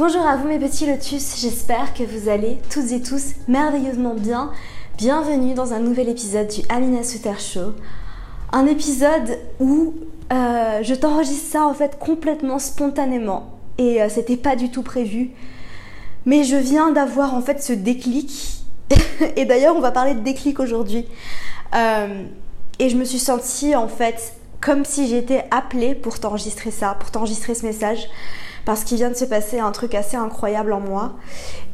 Bonjour à vous mes petits lotus, j'espère que vous allez toutes et tous merveilleusement bien. Bienvenue dans un nouvel épisode du Amina Suter Show. Un épisode où euh, je t'enregistre ça en fait complètement spontanément et euh, c'était pas du tout prévu. Mais je viens d'avoir en fait ce déclic et d'ailleurs on va parler de déclic aujourd'hui. Euh, et je me suis sentie en fait comme si j'étais appelée pour t'enregistrer ça, pour t'enregistrer ce message parce qu'il vient de se passer un truc assez incroyable en moi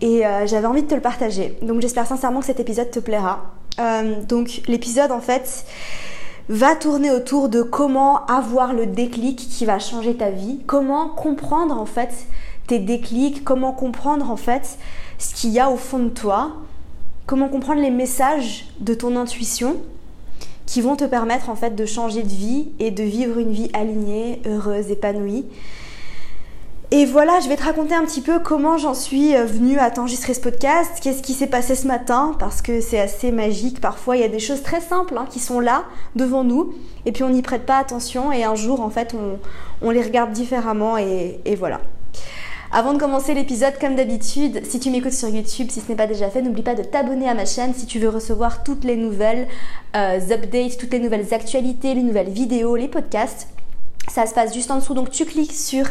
et euh, j'avais envie de te le partager. Donc j'espère sincèrement que cet épisode te plaira. Euh, donc l'épisode en fait va tourner autour de comment avoir le déclic qui va changer ta vie, comment comprendre en fait tes déclics, comment comprendre en fait ce qu'il y a au fond de toi, comment comprendre les messages de ton intuition qui vont te permettre en fait de changer de vie et de vivre une vie alignée, heureuse, épanouie. Et voilà, je vais te raconter un petit peu comment j'en suis euh, venue à t'enregistrer ce podcast, qu'est-ce qui s'est passé ce matin, parce que c'est assez magique. Parfois, il y a des choses très simples hein, qui sont là, devant nous, et puis on n'y prête pas attention, et un jour, en fait, on, les regarde différemment, et, voilà. Avant de commencer l'épisode, comme d'habitude, si tu m'écoutes sur YouTube, si ce n'est pas déjà fait, n'oublie pas de t'abonner à ma chaîne si tu veux recevoir toutes les nouvelles euh, updates, toutes les nouvelles actualités, les nouvelles vidéos, les podcasts. Ça se passe juste en dessous, donc tu cliques sur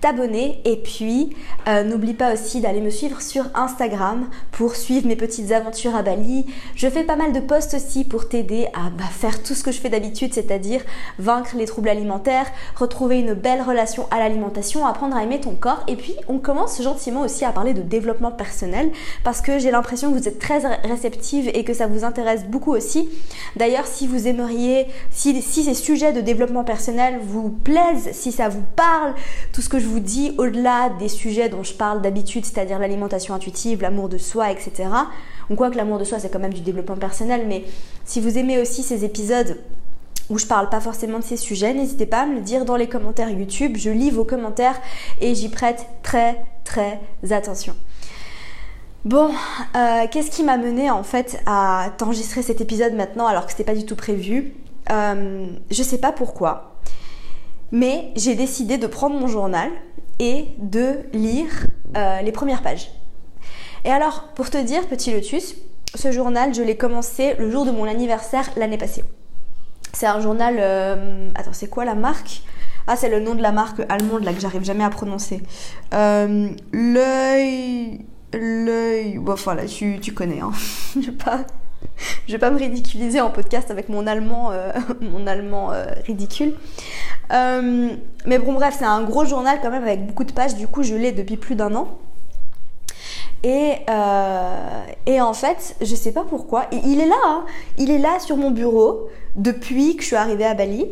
t'abonner et puis euh, n'oublie pas aussi d'aller me suivre sur Instagram pour suivre mes petites aventures à Bali. Je fais pas mal de posts aussi pour t'aider à bah, faire tout ce que je fais d'habitude, c'est-à-dire vaincre les troubles alimentaires, retrouver une belle relation à l'alimentation, apprendre à aimer ton corps et puis on commence gentiment aussi à parler de développement personnel parce que j'ai l'impression que vous êtes très réceptive et que ça vous intéresse beaucoup aussi. D'ailleurs, si vous aimeriez, si, si ces sujets de développement personnel vous plaisent, si ça vous parle, tout ce que je vous dis au-delà des sujets dont je parle d'habitude, c'est-à-dire l'alimentation intuitive, l'amour de soi, etc. On quoi que l'amour de soi c'est quand même du développement personnel, mais si vous aimez aussi ces épisodes où je parle pas forcément de ces sujets, n'hésitez pas à me le dire dans les commentaires YouTube. Je lis vos commentaires et j'y prête très très attention. Bon, euh, qu'est-ce qui m'a mené en fait à t'enregistrer cet épisode maintenant alors que c'était pas du tout prévu? Euh, Je sais pas pourquoi. Mais j'ai décidé de prendre mon journal et de lire euh, les premières pages. Et alors, pour te dire, petit lotus, ce journal, je l'ai commencé le jour de mon anniversaire l'année passée. C'est un journal. Euh, attends, c'est quoi la marque? Ah, c'est le nom de la marque allemande là que j'arrive jamais à prononcer. Euh, l'œil. L'œil. Bon, enfin là, tu, connais, hein. je vais pas. Je vais pas me ridiculiser en podcast avec mon allemand, mon allemand ridicule. Euh, mais bon, bref, c'est un gros journal quand même avec beaucoup de pages. Du coup, je l'ai depuis plus d'un an. Et, euh, et, en fait, je sais pas pourquoi. Il est là, hein. il est là sur mon bureau depuis que je suis arrivée à Bali.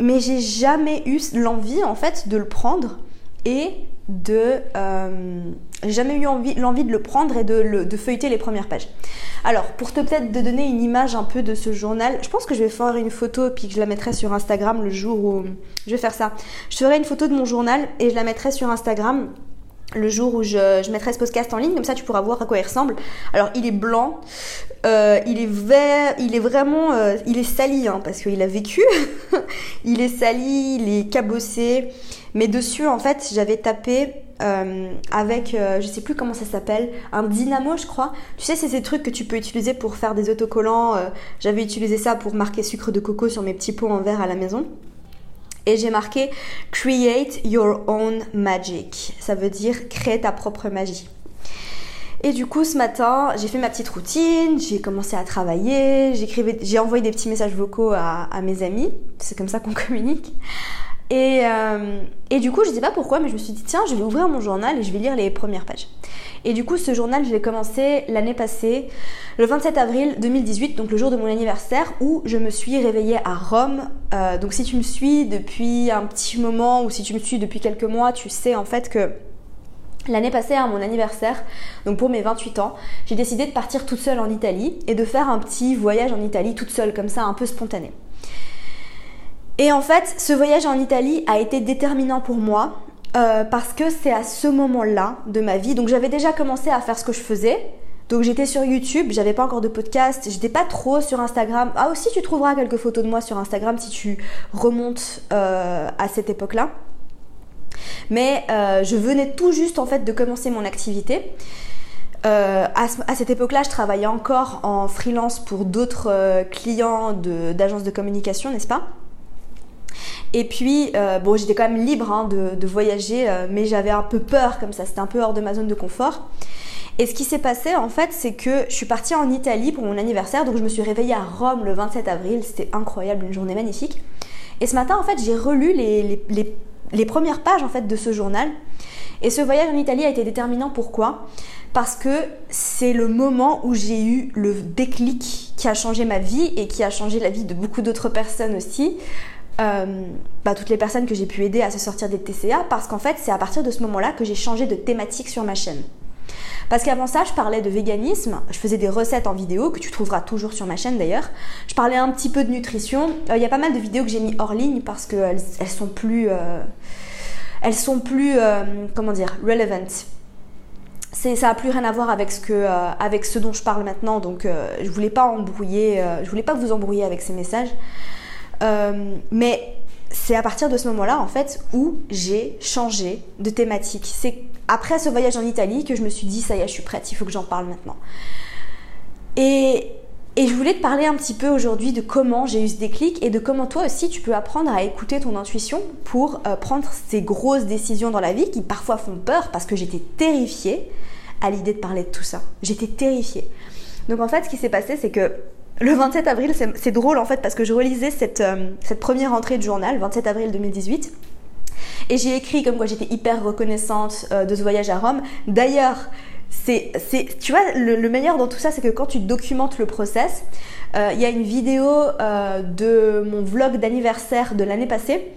Mais j'ai jamais eu l'envie en fait de le prendre et de. Euh, j'ai jamais eu envie, l'envie de le prendre et de, de feuilleter les premières pages. Alors, pour te peut-être de donner une image un peu de ce journal, je pense que je vais faire une photo puis que je la mettrai sur Instagram le jour où je vais faire ça. Je ferai une photo de mon journal et je la mettrai sur Instagram le jour où je, mettrai ce podcast en ligne, comme ça tu pourras voir à quoi il ressemble. Alors il est blanc, euh, il est vert, il est vraiment, euh, il est sali hein, parce qu'il a vécu. il est sali, il est cabossé, mais dessus en fait j'avais tapé euh, avec, euh, je sais plus comment ça s'appelle, un dynamo, je crois. Tu sais, c'est ces trucs que tu peux utiliser pour faire des autocollants. Euh, j'avais utilisé ça pour marquer sucre de coco sur mes petits pots en verre à la maison. Et j'ai marqué Create your own magic. Ça veut dire créer ta propre magie. Et du coup, ce matin, j'ai fait ma petite routine, j'ai commencé à travailler, j'ai envoyé des petits messages vocaux à, à mes amis, c'est comme ça qu'on communique. Et, euh, et, du coup, je sais pas pourquoi, mais je me suis dit, tiens, je vais ouvrir mon journal et je vais lire les premières pages. Et du coup, ce journal, je l'ai commencé l'année passée, le 27 avril 2018, donc le jour de mon anniversaire, où je me suis réveillée à Rome. Euh, donc si tu me suis depuis un petit moment ou si tu me suis depuis quelques mois, tu sais en fait que L'année passée, à mon anniversaire, donc pour mes 28 ans, j'ai décidé de partir toute seule en Italie et de faire un petit voyage en Italie toute seule, comme ça, un peu spontané. Et en fait, ce voyage en Italie a été déterminant pour moi euh, parce que c'est à ce moment-là de ma vie. Donc j'avais déjà commencé à faire ce que je faisais. Donc j'étais sur YouTube, j'avais pas encore de podcast, j'étais pas trop sur Instagram. Ah aussi tu trouveras quelques photos de moi sur Instagram si tu remontes euh, à cette époque-là. Mais euh, je venais tout juste en fait de commencer mon activité. à, à, cette époque-là, je travaillais encore en freelance pour d'autres clients d'agences de communication, n'est-ce pas? Et puis, euh, bon, j'étais quand même libre hein, de, voyager, euh, mais j'avais un peu peur comme ça, c'était un peu hors de ma zone de confort. Et ce qui s'est passé en fait, c'est que je suis partie en Italie pour mon anniversaire, donc je me suis réveillée à Rome le 27 avril, c'était incroyable, une journée magnifique. Et ce matin, en fait, j'ai relu les, les, premières pages en fait de ce journal. Et ce voyage en Italie a été déterminant. Pourquoi? Parce que c'est le moment où j'ai eu le déclic qui a changé ma vie et qui a changé la vie de beaucoup d'autres personnes aussi. Euh, bah, toutes les personnes que j'ai pu aider à se sortir des TCA parce qu'en fait c'est à partir de ce moment-là que j'ai changé de thématique sur ma chaîne. Parce qu'avant ça, je parlais de véganisme, je faisais des recettes en vidéo que tu trouveras toujours sur ma chaîne d'ailleurs. Je parlais un petit peu de nutrition. Euh, il y a pas mal de vidéos que j'ai mis hors ligne parce qu'elles elles sont plus, euh, elles sont plus, comment dire, relevant. ça a plus rien à voir avec ce avec ce dont je parle maintenant. Donc, je voulais pas embrouiller, je voulais pas vous embrouiller avec ces messages. Euh, mais c'est à partir de ce moment-là, en fait, où j'ai changé de thématique. C'est après ce voyage en Italie que je me suis dit, ça y est, je suis prête, il faut que j'en parle maintenant. Et, je voulais te parler un petit peu aujourd'hui de comment j'ai eu ce déclic et de comment toi aussi tu peux apprendre à écouter ton intuition pour euh, prendre ces grosses décisions dans la vie qui parfois font peur parce que j'étais terrifiée à l'idée de parler de tout ça. J'étais terrifiée. Donc en fait, ce qui s'est passé, c'est que le 27 avril, c'est drôle en fait parce que je relisais cette, euh, première entrée de journal, 27 avril 2018. Et j'ai écrit comme quoi j'étais hyper reconnaissante euh, de ce voyage à Rome. D'ailleurs, c'est, tu vois, le, meilleur dans tout ça, c'est que quand tu documentes le process, euh, il y a une vidéo de mon vlog d'anniversaire de l'année passée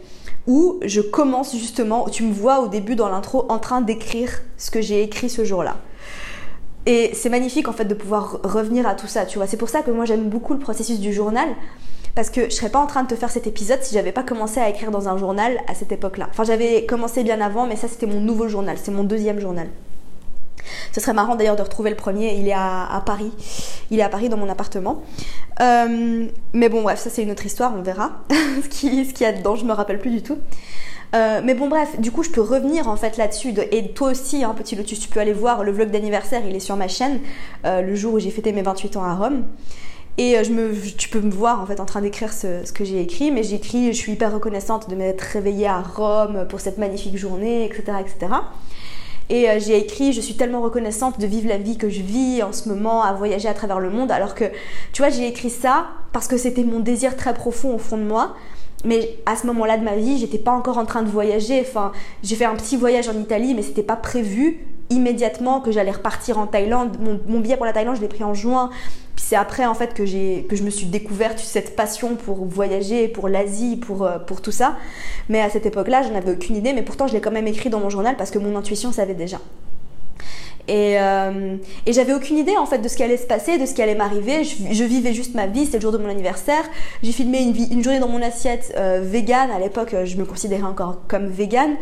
où je commence justement, tu me vois au début dans l'intro en train d'écrire ce que j'ai écrit ce jour-là. Et c'est magnifique en fait de pouvoir revenir à tout ça, tu vois. C'est pour ça que moi j'aime beaucoup le processus du journal. Parce que je serais pas en train de te faire cet épisode si j'avais pas commencé à écrire dans un journal à cette époque-là. Enfin, j'avais commencé bien avant, mais ça c'était mon nouveau journal, c'est mon deuxième journal. Ce serait marrant d'ailleurs de retrouver le premier, il est à, Paris. Il est à Paris dans mon appartement. Euh, mais bon, bref, ça c'est une autre histoire, on verra ce qu'il y a dedans, je me rappelle plus du tout. Euh, mais bon bref, du coup je peux revenir en fait là-dessus et toi aussi, hein, petit lotus, tu peux aller voir le vlog d'anniversaire, il est sur ma chaîne, euh, le jour où j'ai fêté mes 28 ans à Rome. Et euh, je me, tu peux me voir en fait en train d'écrire ce, ce, que j'ai écrit, mais j'écris, je suis hyper reconnaissante de m'être réveillée à Rome pour cette magnifique journée, etc. etc. Et j'ai écrit, je suis tellement reconnaissante de vivre la vie que je vis en ce moment, à voyager à travers le monde, alors que, tu vois, j'ai écrit ça parce que c'était mon désir très profond au fond de moi. Mais à ce moment-là de ma vie, j'étais pas encore en train de voyager. Enfin, j'ai fait un petit voyage en Italie, mais c'était pas prévu immédiatement que j'allais repartir en Thaïlande. Mon, billet pour la Thaïlande, je l'ai pris en juin. Puis c'est après en fait que je me suis découverte cette passion pour voyager, pour l'Asie, pour euh, pour tout ça. Mais à cette époque-là, j'en avais aucune idée. Mais pourtant, je l'ai quand même écrit dans mon journal parce que mon intuition savait déjà. Euh, et, j'avais aucune idée en fait de ce qui allait se passer, de ce qui allait m'arriver. Je, vivais juste ma vie, c'était le jour de mon anniversaire. J'ai filmé une, journée dans mon assiette euh, vegan. À l'époque, je me considérais encore comme vegan.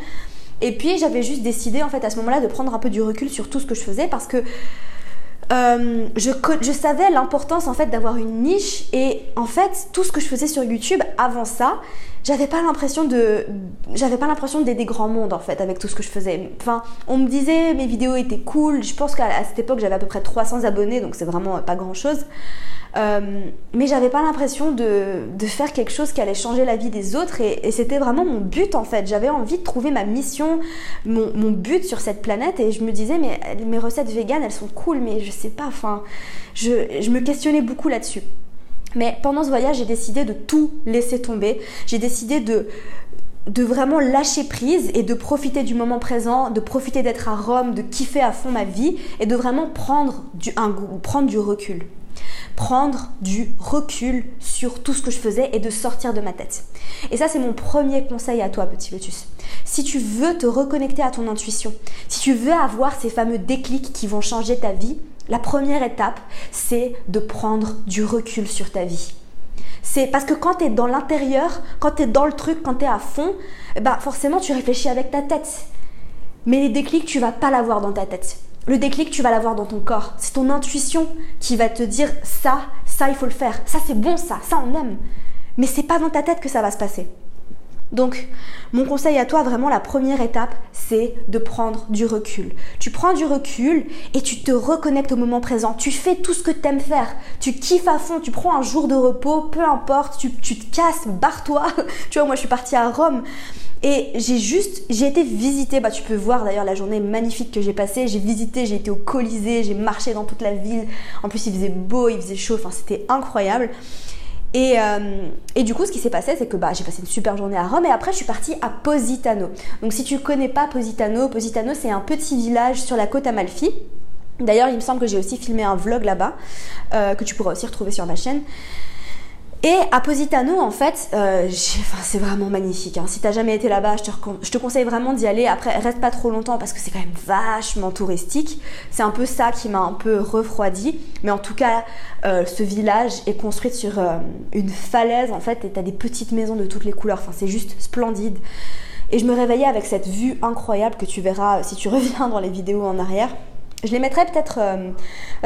Et puis j'avais juste décidé en fait à ce moment-là de prendre un peu du recul sur tout ce que je faisais parce que euh, je, je, savais l'importance en fait d'avoir une niche et en fait tout ce que je faisais sur YouTube avant ça, j'avais pas l'impression de j'avais pas l'impression d'aider grand monde en fait avec tout ce que je faisais. Enfin, on me disait mes vidéos étaient cool. Je pense qu'à cette époque j'avais à peu près 300 abonnés donc c'est vraiment pas grand chose. Euh, mais j'avais pas l'impression de, faire quelque chose qui allait changer la vie des autres et, c'était vraiment mon but en fait. J'avais envie de trouver ma mission, mon, but sur cette planète et je me disais mais mes recettes véganes elles sont cool mais je sais pas, enfin je me questionnais beaucoup là-dessus. Mais pendant ce voyage j'ai décidé de tout laisser tomber. J'ai décidé de de vraiment lâcher prise et de profiter du moment présent, de profiter d'être à Rome, de kiffer à fond ma vie et de vraiment prendre du, un, prendre du recul. Prendre du recul sur tout ce que je faisais et de sortir de ma tête. Et ça, c'est mon premier conseil à toi, petit lotus. Si tu veux te reconnecter à ton intuition, si tu veux avoir ces fameux déclics qui vont changer ta vie, la première étape, c'est de prendre du recul sur ta vie. C'est parce que quand tu es dans l'intérieur, quand tu es dans le truc, quand tu es à fond, bah forcément tu réfléchis avec ta tête. Mais les déclics, tu vas pas l'avoir dans ta tête. Le déclic, tu vas l'avoir dans ton corps. C'est ton intuition qui va te dire ça, ça il faut le faire. Ça c'est bon ça, ça on aime. Mais c'est pas dans ta tête que ça va se passer. Donc, mon conseil à toi, vraiment, la première étape, c'est de prendre du recul. Tu prends du recul et tu te reconnectes au moment présent. Tu fais tout ce que tu aimes faire. Tu kiffes à fond. Tu prends un jour de repos, peu importe. Tu, te casses, barre-toi. tu vois, moi, je suis partie à Rome. Et j'ai juste, j'ai été visiter, bah tu peux voir d'ailleurs la journée magnifique que j'ai passée, j'ai visité, j'ai été au Colisée, j'ai marché dans toute la ville, en plus il faisait beau, il faisait chaud, enfin c'était incroyable. Euh, et, du coup, ce qui s'est passé, c'est que bah, j'ai passé une super journée à Rome et après, je suis partie à Positano. Donc, si tu ne connais pas Positano, Positano, c'est un petit village sur la côte Amalfi. D'ailleurs, il me semble que j'ai aussi filmé un vlog là-bas, euh, que tu pourras aussi retrouver sur ma chaîne. Et à Positano, en fait, euh, c'est vraiment magnifique. Hein. Si t'as jamais été là-bas, je te, conseille vraiment d'y aller. Après, reste pas trop longtemps parce que c'est quand même vachement touristique. C'est un peu ça qui m'a un peu refroidi. Mais en tout cas, euh, ce village est construit sur euh, une falaise, en fait, et t'as des petites maisons de toutes les couleurs. C'est juste splendide. Et je me réveillais avec cette vue incroyable que tu verras si tu reviens dans les vidéos en arrière. Je les mettrai peut-être. Euh,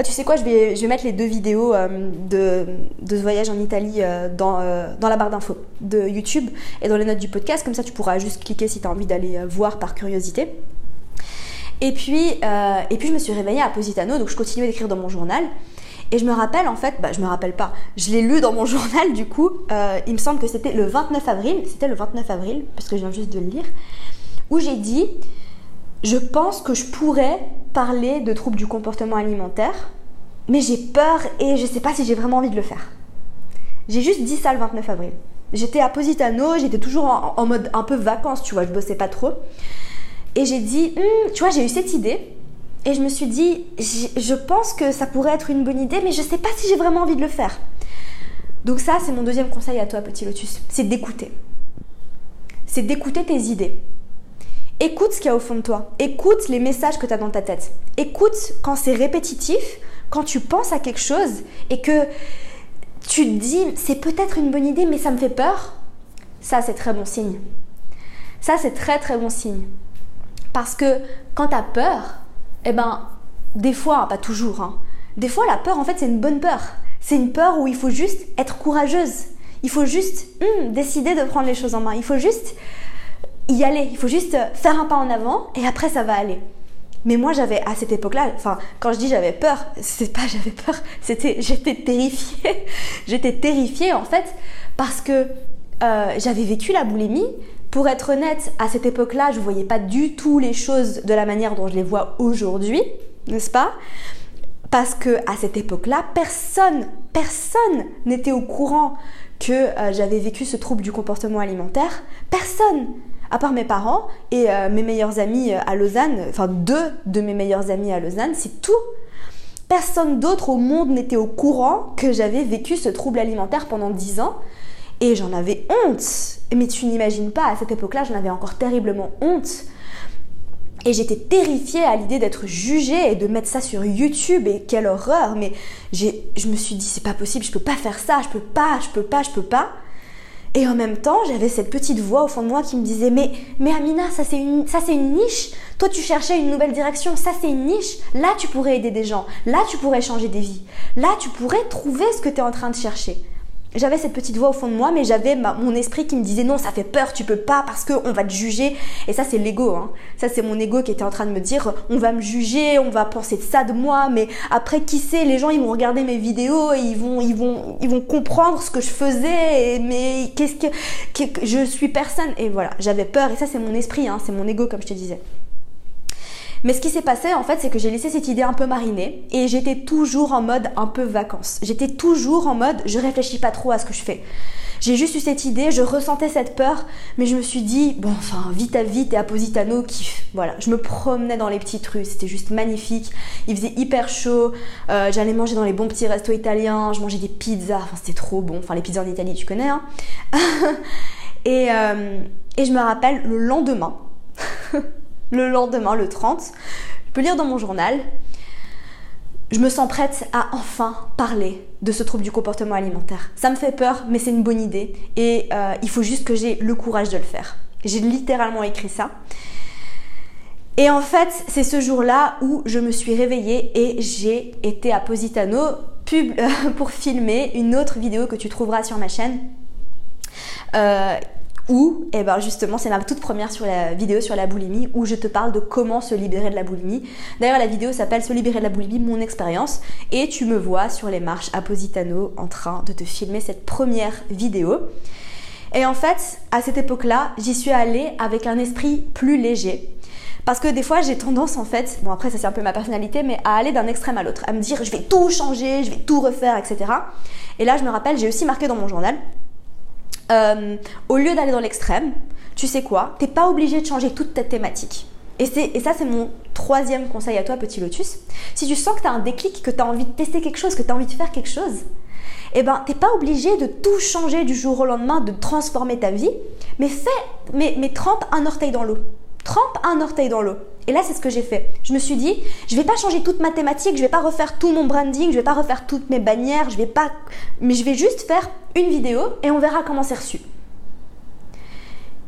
tu sais quoi, je vais, mettre les deux vidéos euh, de, ce voyage en Italie euh, dans, dans la barre d'infos de YouTube et dans les notes du podcast. Comme ça, tu pourras juste cliquer si tu as envie d'aller voir par curiosité. Et puis, et puis, je me suis réveillée à Positano, donc je continuais d'écrire dans mon journal. Et je me rappelle, en fait, bah, je me rappelle pas, je l'ai lu dans mon journal, du coup, il me semble que c'était le 29 avril, c'était le 29 avril, parce que je viens juste de le lire, où j'ai dit je pense que je pourrais parler de troubles du comportement alimentaire, mais j'ai peur et je sais pas si j'ai vraiment envie de le faire. J'ai juste dit ça le 29 avril. J'étais à Positano, j'étais toujours en, mode un peu vacances, tu vois, je bossais pas trop. Et j'ai dit, hum, tu vois, j'ai eu cette idée. Et je me suis dit, je pense que ça pourrait être une bonne idée, mais je sais pas si j'ai vraiment envie de le faire. Donc ça, c'est mon deuxième conseil à toi, petit lotus. C'est d'écouter. C'est d'écouter tes idées. Écoute ce qu'il y a au fond de toi. Écoute les messages que tu as dans ta tête. Écoute quand c'est répétitif, quand tu penses à quelque chose et que tu te dis c'est peut-être une bonne idée mais ça me fait peur. Ça, c'est très bon signe. Ça, c'est très très bon signe. Parce que quand tu as peur, eh ben, des fois, pas toujours, hein, des fois la peur en fait c'est une bonne peur. C'est une peur où il faut juste être courageuse. Il faut juste hmm, décider de prendre les choses en main. Il faut juste y aller. Il faut juste faire un pas en avant et après ça va aller. Mais moi j'avais à cette époque-là, enfin quand je dis j'avais peur, c'est pas j'avais peur, c'était j'étais terrifiée. j'étais terrifiée en fait parce que euh, j'avais vécu la boulimie. Pour être honnête, à cette époque-là, je voyais pas du tout les choses de la manière dont je les vois aujourd'hui, n'est-ce pas? Parce que à cette époque-là, personne, personne n'était au courant que euh, j'avais vécu ce trouble du comportement alimentaire. Personne à part mes parents et euh, mes meilleurs amis euh, à Lausanne, enfin deux de mes meilleurs amis à Lausanne, c'est tout. Personne d'autre au monde n'était au courant que j'avais vécu ce trouble alimentaire pendant dix ans et j'en avais honte. Mais tu n'imagines pas, à cette époque-là, j'en avais encore terriblement honte. Et j'étais terrifiée à l'idée d'être jugée et de mettre ça sur YouTube et quelle horreur. Mais je me suis dit c'est pas possible, je peux pas faire ça, je peux pas, je peux pas, je peux pas. Et en même temps, j'avais cette petite voix au fond de moi qui me disait mais Amina, ça c'est une ça c'est une niche. Toi tu cherchais une nouvelle direction, ça c'est une niche. Là tu pourrais aider des gens. Là tu pourrais changer des vies. Là tu pourrais trouver ce que tu es en train de chercher j'avais cette petite voix au fond de moi, mais j'avais mon esprit qui me disait non, ça fait peur, tu peux pas parce qu'on va te juger. Et ça, c'est l'ego. Hein. Ça, c'est mon ego qui était en train de me dire on va me juger, on va penser de ça de moi, mais après, qui sait, les gens ils vont regarder mes vidéos et ils vont, ils vont, ils vont comprendre ce que je faisais. mais qu'est-ce que, je suis personne. Et voilà, j'avais peur. Et ça, c'est mon esprit, hein, c'est mon ego, comme je te disais. Mais ce qui s'est passé en fait, c'est que j'ai laissé cette idée un peu mariner et j'étais toujours en mode un peu vacances. J'étais toujours en mode je réfléchis pas trop à ce que je fais. J'ai juste eu cette idée, je ressentais cette peur, mais je me suis dit, bon, enfin, vite à vite et à Positano, kiff. Voilà, je me promenais dans les petites rues, c'était juste magnifique. Il faisait hyper chaud, euh, j'allais manger dans les bons petits restos italiens, je mangeais des pizzas, enfin, c'était trop bon. Enfin, les pizzas en Italie, tu connais, hein. et, euh, et je me rappelle le lendemain, le lendemain, le 30, je peux lire dans mon journal, je me sens prête à enfin parler de ce trouble du comportement alimentaire. Ça me fait peur, mais c'est une bonne idée et euh, il faut juste que j'ai le courage de le faire. J'ai littéralement écrit ça. Et en fait, c'est ce jour-là où je me suis réveillée et j'ai été à Positano pour filmer une autre vidéo que tu trouveras sur ma chaîne. Euh, ou, et eh ben justement, c'est ma toute première sur la vidéo sur la boulimie où je te parle de comment se libérer de la boulimie. D'ailleurs, la vidéo s'appelle Se libérer de la boulimie, mon expérience. Et tu me vois sur les marches à Positano en train de te filmer cette première vidéo. Et en fait, à cette époque-là, j'y suis allée avec un esprit plus léger. Parce que des fois, j'ai tendance, en fait, bon après ça c'est un peu ma personnalité, mais à aller d'un extrême à l'autre, à me dire je vais tout changer, je vais tout refaire, etc. Et là, je me rappelle, j'ai aussi marqué dans mon journal, euh, au lieu d'aller dans l'extrême, tu sais quoi? T'es pas obligé de changer toute ta thématique. Et, et ça, c'est mon troisième conseil à toi, petit lotus. Si tu sens que tu as un déclic, que tu as envie de tester quelque chose, que tu as envie de faire quelque chose, eh ben, t'es pas obligé de tout changer du jour au lendemain, de transformer ta vie, mais fais, mais, mais trempe un orteil dans l'eau. Trempe un orteil dans l'eau. Et là, c'est ce que j'ai fait. Je me suis dit, je vais pas changer toute ma thématique, je vais pas refaire tout mon branding, je vais pas refaire toutes mes bannières, je vais pas, mais je vais juste faire une vidéo et on verra comment c'est reçu.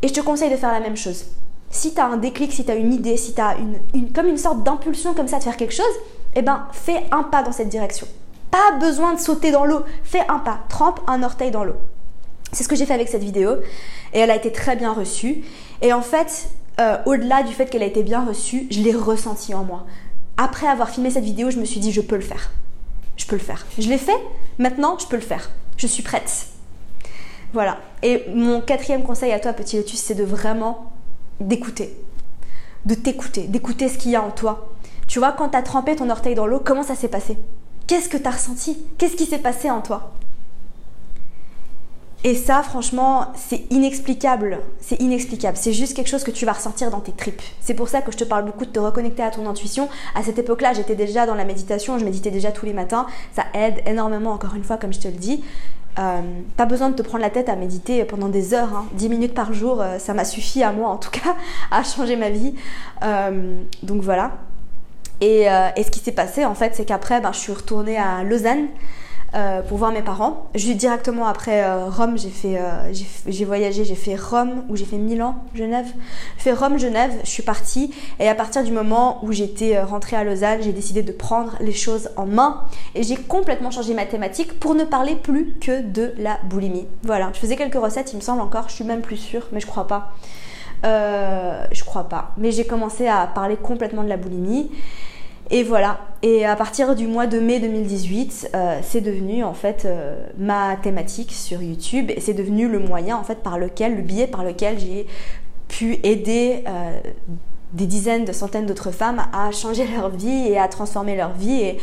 Et je te conseille de faire la même chose. Si tu as un déclic, si tu as une idée, si tu as une, comme une sorte d'impulsion comme ça de faire quelque chose, eh ben, fais un pas dans cette direction. Pas besoin de sauter dans l'eau. Fais un pas, trempe un orteil dans l'eau. C'est ce que j'ai fait avec cette vidéo et elle a été très bien reçue. Et en fait, euh, au-delà du fait qu'elle a été bien reçue, je l'ai ressenti en moi. Après avoir filmé cette vidéo, je me suis dit, je peux le faire. Je peux le faire. Je l'ai fait, maintenant, je peux le faire. Je suis prête. Voilà. Et mon quatrième conseil à toi, petit lotus, c'est de vraiment d'écouter. De t'écouter, d'écouter ce qu'il y a en toi. Tu vois, quand tu as trempé ton orteil dans l'eau, comment ça s'est passé? Qu'est-ce que tu as ressenti? Qu'est-ce qui s'est passé en toi? Et ça, franchement, c'est inexplicable. C'est inexplicable. C'est juste quelque chose que tu vas ressentir dans tes tripes. C'est pour ça que je te parle beaucoup de te reconnecter à ton intuition. À cette époque-là, j'étais déjà dans la méditation. Je méditais déjà tous les matins. Ça aide énormément, encore une fois, comme je te le dis. Euh, pas besoin de te prendre la tête à méditer pendant des heures, hein. 10 minutes par jour, euh, ça m'a suffi à moi en tout cas à changer ma vie. Euh, donc voilà. Et, ce qui s'est passé en fait, c'est qu'après, ben, je suis retournée à Lausanne. Euh, pour voir mes parents. Je, directement après euh, Rome, j'ai fait, euh, j'ai voyagé, j'ai fait Rome ou j'ai fait Milan, Genève. J'ai fait Rome, Genève, je suis partie et à partir du moment où j'étais rentrée à Lausanne, j'ai décidé de prendre les choses en main et j'ai complètement changé ma thématique pour ne parler plus que de la boulimie. Voilà, je faisais quelques recettes, il me semble encore, je suis même plus sûre, mais je crois pas. je crois pas. Mais j'ai commencé à parler complètement de la boulimie. Et voilà. Et à partir du mois de mai 2018, euh, c'est devenu en fait euh, ma thématique sur YouTube et c'est devenu le moyen en fait par lequel, le biais par lequel j'ai pu aider euh, des dizaines, de centaines d'autres femmes à changer leur vie et à transformer leur vie. Et,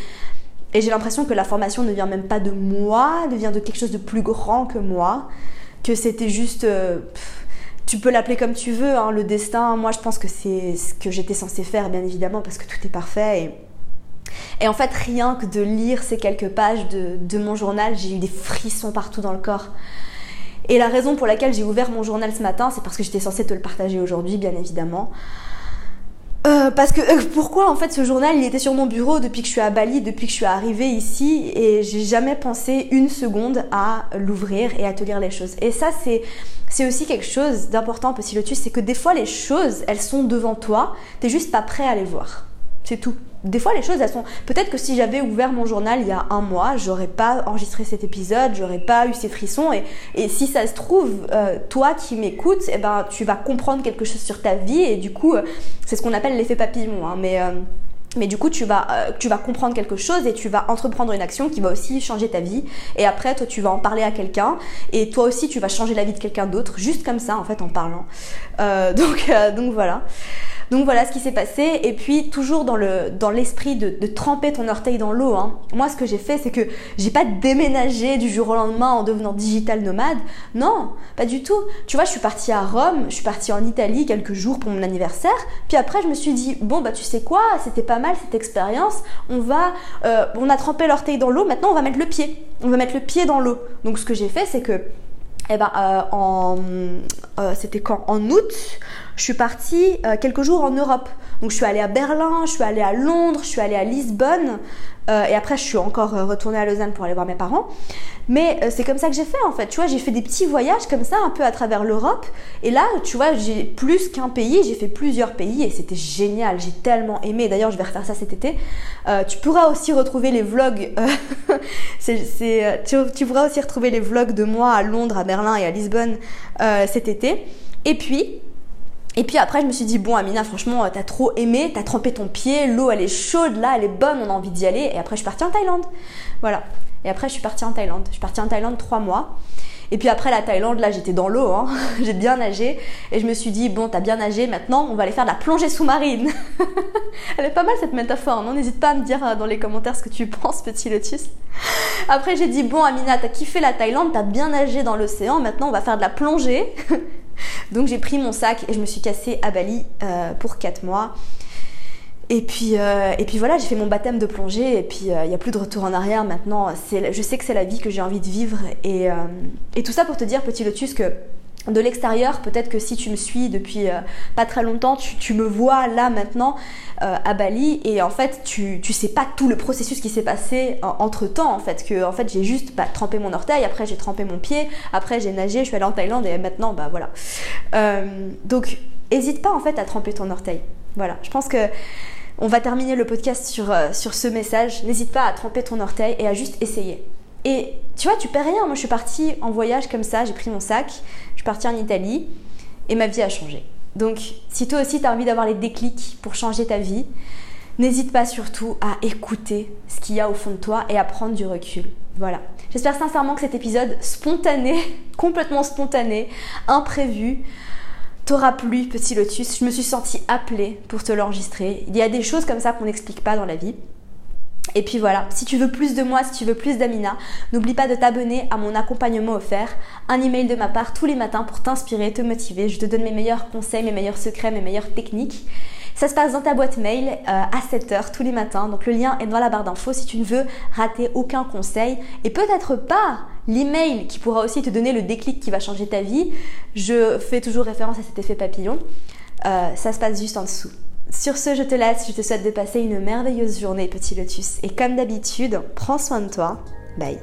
j'ai l'impression que la formation ne vient même pas de moi, ne vient de quelque chose de plus grand que moi, que c'était juste tu peux l'appeler comme tu veux, hein, le destin. Moi, je pense que c'est ce que j'étais censée faire, bien évidemment, parce que tout est parfait. Et, en fait, rien que de lire ces quelques pages de, mon journal, j'ai eu des frissons partout dans le corps. Et la raison pour laquelle j'ai ouvert mon journal ce matin, c'est parce que j'étais censée te le partager aujourd'hui, bien évidemment. Euh, parce que euh, pourquoi en fait ce journal il était sur mon bureau depuis que je suis à Bali, depuis que je suis arrivée ici et j'ai jamais pensé une seconde à l'ouvrir et à te lire les choses. Et ça c'est c'est aussi quelque chose d'important Petit Lotus, c'est que des fois les choses, elles sont devant toi, t'es juste pas prêt à les voir. C'est tout. Des fois, les choses, elles sont. Peut-être que si j'avais ouvert mon journal il y a un mois, j'aurais pas enregistré cet épisode, j'aurais pas eu ces frissons. Et, si ça se trouve, euh, toi qui m'écoutes, eh ben, tu vas comprendre quelque chose sur ta vie. Et du coup, euh, c'est ce qu'on appelle l'effet papillon. Hein, mais. Euh, mais du coup, tu vas, tu vas comprendre quelque chose et tu vas entreprendre une action qui va aussi changer ta vie. Et après, toi, tu vas en parler à quelqu'un. Et toi aussi, tu vas changer la vie de quelqu'un d'autre, juste comme ça, en fait, en parlant. Donc, donc voilà. Donc voilà ce qui s'est passé. Et puis toujours dans le dans l'esprit de, tremper ton orteil dans l'eau. Hein. Moi, ce que j'ai fait, c'est que j'ai pas déménagé du jour au lendemain en devenant digital nomade. Non, pas du tout. Tu vois, je suis partie à Rome, je suis partie en Italie quelques jours pour mon anniversaire. Puis après, je me suis dit bon bah tu sais quoi, c'était pas mal cette expérience. On va, euh, on a trempé l'orteil dans l'eau. Maintenant, on va mettre le pied. On va mettre le pied dans l'eau. Donc ce que j'ai fait, c'est que eh ben, euh, en, euh, c'était quand? En août, je suis partie euh, quelques jours en Europe. Donc je suis allée à Berlin, je suis allée à Londres, je suis allée à Lisbonne. Euh, et après, je suis encore euh, retournée à Lausanne pour aller voir mes parents. Mais c'est comme ça que j'ai fait en fait. Tu vois, j'ai fait des petits voyages comme ça, un peu à travers l'Europe. Et là, tu vois, j'ai plus qu'un pays, j'ai fait plusieurs pays et c'était génial. J'ai tellement aimé. D'ailleurs, je vais refaire ça cet été. tu pourras aussi retrouver les vlogs. c'est, tu, tu, pourras aussi retrouver les vlogs de moi à Londres, à Berlin et à Lisbonne cet été. Et puis, et puis après, je me suis dit, bon, Amina, franchement, t'as trop aimé, t'as trempé ton pied, l'eau elle est chaude, là, elle est bonne, on a envie d'y aller. Et après, je suis partie en Thaïlande. Voilà. Et après, je suis partie en Thaïlande. Je suis partie en Thaïlande trois mois. Et puis après la Thaïlande, là, j'étais dans l'eau, hein. j'ai bien nagé. Et je me suis dit, bon, t'as bien nagé, maintenant, on va aller faire de la plongée sous-marine. Elle est pas mal cette métaphore, non N'hésite pas à me dire euh, dans les commentaires ce que tu penses, petit lotus. Après, j'ai dit, bon, Amina, t'as kiffé la Thaïlande, t'as bien nagé dans l'océan, maintenant, on va faire de la plongée. Donc j'ai pris mon sac et je me suis cassée à Bali euh, pour 4 mois. Et puis, euh, et puis voilà, j'ai fait mon baptême de plongée et puis il euh, n'y a plus de retour en arrière maintenant. Je sais que c'est la vie que j'ai envie de vivre. Et, et, tout ça pour te dire, petit lotus, que de l'extérieur, peut-être que si tu me suis depuis euh, pas très longtemps, tu, me vois là maintenant euh, à Bali et en fait tu, tu sais pas tout le processus qui s'est passé entre temps en fait que en fait j'ai juste bah, trempé mon orteil, après j'ai trempé mon pied, après j'ai nagé, je suis allée en Thaïlande et maintenant bah voilà. Euh, donc hésite pas en fait à tremper ton orteil. Voilà, je pense que on va terminer le podcast sur, sur ce message. N'hésite pas à tremper ton orteil et à juste essayer. Et tu vois, tu perds rien. Moi, je suis partie en voyage comme ça, j'ai pris mon sac, je suis partie en Italie et ma vie a changé. Donc, si toi aussi tu as envie d'avoir les déclics pour changer ta vie, n'hésite pas surtout à écouter ce qu'il y a au fond de toi et à prendre du recul. Voilà. J'espère sincèrement que cet épisode spontané, complètement spontané, imprévu, t'aura plu, petit lotus. Je me suis sentie appelée pour te l'enregistrer. Il y a des choses comme ça qu'on n'explique pas dans la vie. Et puis voilà, si tu veux plus de moi, si tu veux plus d'Amina, n'oublie pas de t'abonner à mon accompagnement offert, un email de ma part tous les matins pour t'inspirer, te motiver. Je te donne mes meilleurs conseils, mes meilleurs secrets, mes meilleures techniques. Ça se passe dans ta boîte mail euh, à 7h tous les matins. Donc le lien est dans la barre d'infos si tu ne veux rater aucun conseil et peut-être pas l'email qui pourra aussi te donner le déclic qui va changer ta vie. Je fais toujours référence à cet effet papillon. Euh, ça se passe juste en dessous. Sur ce, je te laisse, je te souhaite de passer une merveilleuse journée, petit lotus. Et comme d'habitude, prends soin de toi. Bye.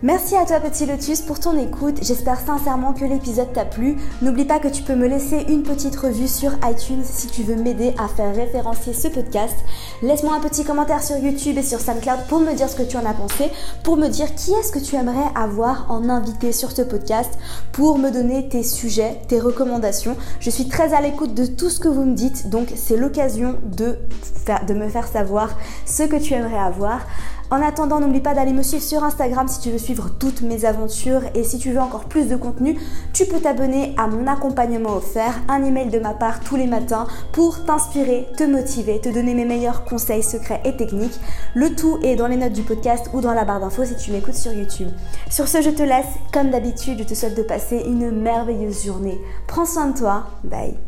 Merci à toi petit lotus pour ton écoute, j'espère sincèrement que l'épisode t'a plu. N'oublie pas que tu peux me laisser une petite revue sur iTunes si tu veux m'aider à faire référencier ce podcast. Laisse-moi un petit commentaire sur YouTube et sur SoundCloud pour me dire ce que tu en as pensé, pour me dire qui est-ce que tu aimerais avoir en invité sur ce podcast, pour me donner tes sujets, tes recommandations. Je suis très à l'écoute de tout ce que vous me dites, donc c'est l'occasion de, de me faire savoir ce que tu aimerais avoir. En attendant, n'oublie pas d'aller me suivre sur Instagram si tu veux suivre toutes mes aventures et si tu veux encore plus de contenu, tu peux t'abonner à mon accompagnement offert, un email de ma part tous les matins pour t'inspirer, te motiver, te donner mes meilleurs conseils, secrets et techniques. Le tout est dans les notes du podcast ou dans la barre d'infos si tu m'écoutes sur YouTube. Sur ce, je te laisse. Comme d'habitude, je te souhaite de passer une merveilleuse journée. Prends soin de toi. Bye.